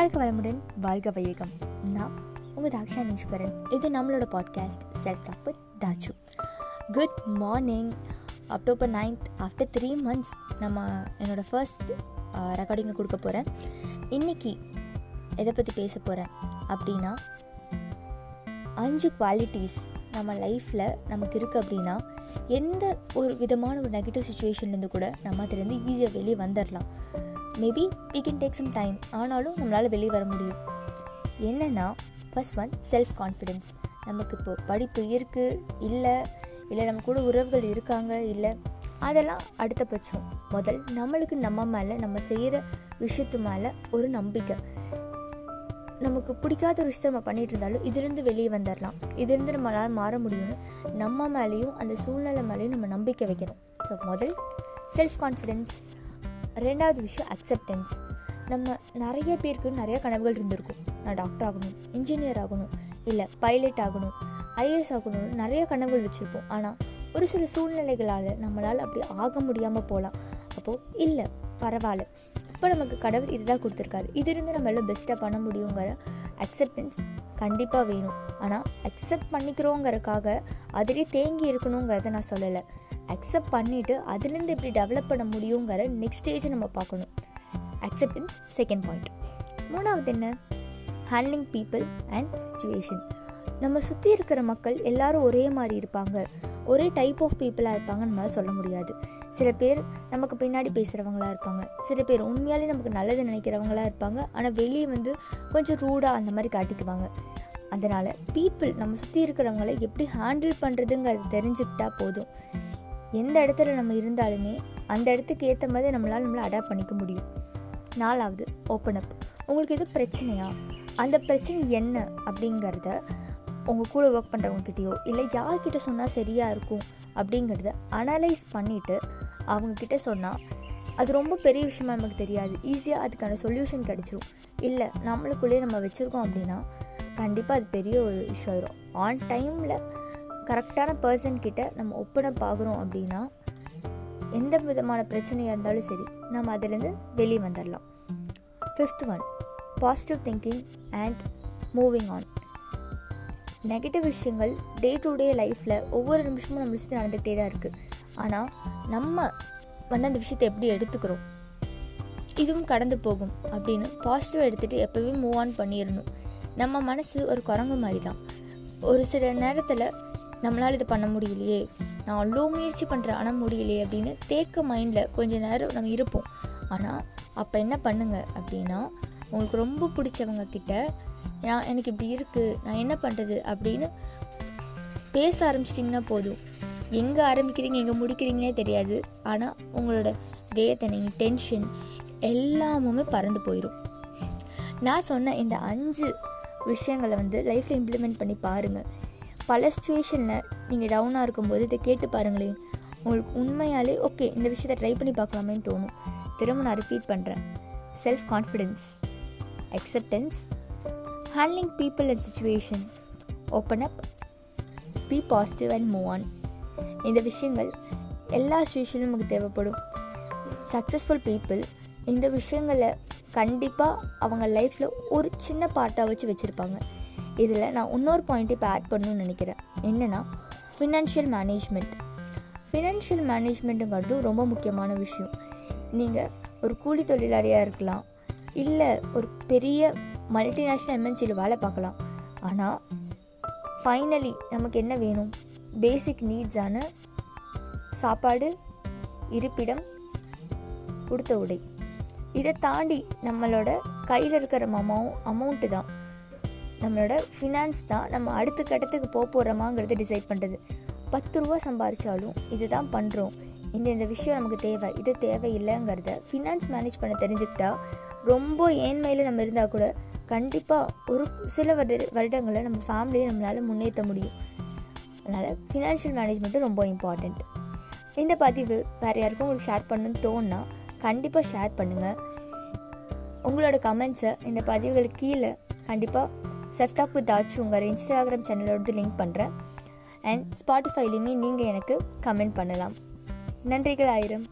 வாழ்க வளமுடன் வாழ்க வையகம். நான் உங்கள் தாக்ஷா நீஸ்வரன் இது நம்மளோட podcast self talk தாச்சு good morning October ninth after three months நம்ம என்னோடய ஃபர்ஸ்ட் ரெக்கார்டிங்கை uh, கொடுக்க போகிறேன் இன்றைக்கி எதை பற்றி பேச போகிறேன் அப்படின்னா அஞ்சு குவாலிட்டிஸ் நம்ம லைஃப்பில் நமக்கு இருக்குது அப்படின்னா எந்த ஒரு விதமான ஒரு நெகட்டிவ் சுச்சுவேஷன்லேருந்து கூட நம்ம அதுலேருந்து ஈஸியாக வெளியே வந்துடலாம் maybe we can take some time ஆனாலும் நம்மளால் வெளியே வர முடியும். என்னென்னா ஃபஸ்ட் ஒன் செல்ஃப் கான்ஃபிடென்ஸ் நமக்கு இப்போ படிப்பு இருக்குது இல்லை இல்லை நம்ம கூட உறவுகள் இருக்காங்க இல்லை அதெல்லாம் அடுத்த பட்சம். முதல் நம்மளுக்கு நம்ம மேலே நம்ம செய்கிற விஷயத்து மேலே ஒரு நம்பிக்கை. நமக்கு பிடிக்காத ஒரு விஷயத்தை நம்ம பண்ணிகிட்டு இருந்தாலும் இதுலேருந்து வெளியே வந்துடலாம் இதுலேருந்து நம்மளால் மாற முடியும்னு நம்ம மேலேயும் அந்த சூழ்நிலை மேலேயும் நம்ம நம்பிக்கை வைக்கணும். ஸோ முதல் செல்ஃப் கான்ஃபிடென்ஸ் ரெண்டாவது விஷயம் அக்செப்டன்ஸ் நம்ம நிறைய பேருக்கு நிறைய கனவுகள் இருந்திருக்கும். நான் டாக்டர் ஆகணும் இன்ஜினியர் ஆகணும் இல்லை பைலட் ஆகணும் ஐஏஎஸ் ஆகணும்னு நிறைய கனவுகள் வச்சுருப்போம். ஆனால் ஒரு சில சூழ்நிலைகளால் நம்மளால் அப்படி ஆக முடியாமல் போகலாம் அப்போது இல்லை பரவாயில்ல. இப்போ நமக்கு கடவுள் இதுதான் கொடுத்துருக்காரு. இது இருந்து நம்மளால் பெஸ்ட்டாக பண்ண முடியுங்கிற அக்செப்டன்ஸ் கண்டிப்பாக வேணும். ஆனால் அக்செப்ட் பண்ணிக்கிறோங்கிறதுக்காக அதிலே தேங்கி இருக்கணுங்கிறத நான் சொல்லலை. அக்செப்ட் பண்ணிவிட்டு அதுலேருந்து எப்படி டெவலப் பண்ண முடியுங்கிற நெக்ஸ்ட் ஸ்டேஜை நம்ம பார்க்கணும். அக்செப்டன்ஸ் செகண்ட் பாயிண்ட் மூணாவது என்ன? ஹேண்ட்லிங் பீப்புள் அண்ட் சுச்சுவேஷன் நம்ம சுற்றி இருக்கிற மக்கள் எல்லாரும் ஒரே மாதிரி இருப்பாங்க. ஒரே டைப் ஆஃப் பீப்புளாக இருப்பாங்கன்னு நம்மளால் சொல்ல முடியாது. சில பேர் நமக்கு பின்னாடி பேசுகிறவங்களா இருப்பாங்க. சில பேர் உண்மையாலே நமக்கு நல்லது நினைக்கிறவங்களா இருப்பாங்க. ஆனால் வெளியே வந்து கொஞ்சம் ரூடாக அந்த மாதிரி காட்டிக்குவாங்க. அதனால் பீப்புள் நம்ம சுற்றி இருக்கிறவங்கள எப்படி ஹேண்டில் பண்ணுறதுங்கிறது தெரிஞ்சுக்கிட்டா போதும். எந்த இடத்துல நம்ம இருந்தாலுமே அந்த இடத்துக்கு ஏற்ற மாதிரி நம்மளால் நம்மளை அடாப்ட் பண்ணிக்க முடியும். நாலாவது ஓப்பன் அப் உங்களுக்கு எது பிரச்சனையா? அந்த பிரச்சனை என்ன அப்படிங்கிறத உங்கள் கூட ஒர்க் பண்ணுறவங்கக்கிட்டேயோ இல்லை யார்கிட்ட சொன்னால் சரியாக இருக்கும் அப்படிங்கிறத அனலைஸ் பண்ணிவிட்டு அவங்கக்கிட்ட சொன்னால் அது ரொம்ப பெரிய விஷயமா நமக்கு தெரியாது. ஈஸியாக அதுக்கான சொல்யூஷன் கிடச்சிரும். இல்லை நம்மளுக்குள்ளேயே நம்ம வச்சுருக்கோம் அப்படின்னா கண்டிப்பாக அது பெரிய ஒரு விஷயம் ஆயிரும். ஆன் டைமில் கரெக்டான பர்சன் கிட்ட நம்ம ஒப்பனை பார்க்குறோம் அப்படின்னா எந்த விதமான பிரச்சனையாக இருந்தாலும் சரி நம்ம அதிலேருந்து வெளியே வந்துடலாம் fifth one positive thinking and moving on negative விஷயங்கள் டே டு டே லைஃப்பில் ஒவ்வொரு நிமிஷமும் நம்ம சுற்றி நடந்துகிட்டே தான் இருக்குது ஆனால் நம்ம வந்து அந்த விஷயத்தை எப்படி எடுத்துக்கிறோம்? இதுவும் கடந்து போகும் அப்படின்னு பாசிட்டிவ் எடுத்துகிட்டு எப்போவே மூவ் ஆன் பண்ணிடணும் நம்ம மனசு ஒரு குரங்கு மாதிரி தான் ஒரு சில நேரத்தில் நம்மளால் இது பண்ண முடியலையே. நான் அவ்வளோ முயற்சி பண்ணுறேன் ஆனால் முடியலையே அப்படின்னு தேக்க மைண்டில் கொஞ்சம் நேரம் நம்ம இருப்போம். ஆனால் அப்போ என்ன பண்ணுங்க அப்படின்னா உங்களுக்கு ரொம்ப பிடிச்சவங்க கிட்ட நான் எனக்கு இப்படி இருக்குது நான் என்ன பண்ணுறது அப்படின்னு பேச ஆரம்பிச்சிட்டிங்கன்னா போதும். எங்கே ஆரம்பிக்கிறீங்க எங்கே முடிக்கிறீங்கன்னே தெரியாது. ஆனால் உங்களோட வேதனை டென்ஷன் எல்லாமுமே பறந்து போயிடும் நான் சொன்ன இந்த அஞ்சு விஷயங்களை வந்து லைஃப்பில் இம்ப்ளிமெண்ட் பண்ணி பாருங்கள் பல சுச்சுவேஷனில் நீங்கள் டவுனாக இருக்கும்போது இதை கேட்டு பாருங்களேன். உங்களுக்கு உண்மையாலே ஓகே இந்த விஷயத்தை ட்ரை பண்ணி பார்க்கலாமேன்னு தோணும். திரும்ப நான் ரிப்பீட் பண்ணுறேன் self confidence acceptance handling people and situation open up be positive and move on இந்த விஷயங்கள் எல்லா சுச்சுவேஷனும் நமக்கு தேவைப்படும். சக்ஸஸ்ஃபுல் பீப்புள் இந்த விஷயங்களை கண்டிப்பாக அவங்க லைஃப்பில் ஒரு சின்ன பார்ட்டாக வச்சு வச்சுருப்பாங்க. இதில் நான் இன்னொரு பாயிண்ட் இப்போ ஆட் பண்ணணும்னு நினைக்கிறேன். என்னென்னா ஃபினான்ஷியல் மேனேஜ்மெண்ட் ஃபினான்ஷியல் மேனேஜ்மெண்ட்டுங்கிறது ரொம்ப முக்கியமான விஷயம். நீங்கள் ஒரு கூலி தொழிலாளியாக இருக்கலாம் இல்லை ஒரு பெரிய மல்டிநேஷ்னல் எம்என்சியில் வேலை பார்க்கலாம். ஆனால் ஃபைனலி நமக்கு என்ன வேணும்? பேசிக் நீட்ஸான சாப்பாடு இருப்பிடம் கொடுத்த உடை. இதை தாண்டி நம்மளோட கையில் இருக்கிற அமௌ அமௌண்ட்டு தான். நம்மளோட ஃபினான்ஸ் தான் நம்ம அடுத்த கட்டத்துக்கு போக போகிறோமாங்கிறத டிசைட் பண்ணுறது பத்து ரூபா சம்பாரித்தாலும் இதுதான் பண்ணுறோம் இந்த இந்த விஷயம் நமக்கு தேவை. இது தேவையில்லைங்கிறத ஃபினான்ஸ் மேனேஜ் பண்ண தெரிஞ்சுக்கிட்டா ரொம்ப ஏன்மையில் நம்ம இருந்தால் கூட கண்டிப்பாக ஒரு சில வருட வருடங்களை நம்ம ஃபேமிலியை நம்மளால் முன்னேற்ற முடியும். அதனால் ஃபினான்ஷியல் மேனேஜ்மெண்ட்டு ரொம்ப இம்பார்ட்டண்ட் இந்த பதிவு வேறு யாருக்கும் உங்களுக்கு ஷேர் பண்ணணும்னு தோணுன்னா கண்டிப்பாக ஷேர் பண்ணுங்கள் உங்களோட கமெண்ட்ஸை இந்த பதிவுகளுக்கு கீழே கண்டிப்பாக செஃப்டாக் வித் ஆச்சு உங்கள் இன்ஸ்டாகிராம் சேனலோட லிங்க் பண்ணுறேன் அண்ட் ஸ்பாட்டிஃபைலையுமே நீங்கள் எனக்கு கமெண்ட் பண்ணலாம். நன்றிகள் ஆயிரம்.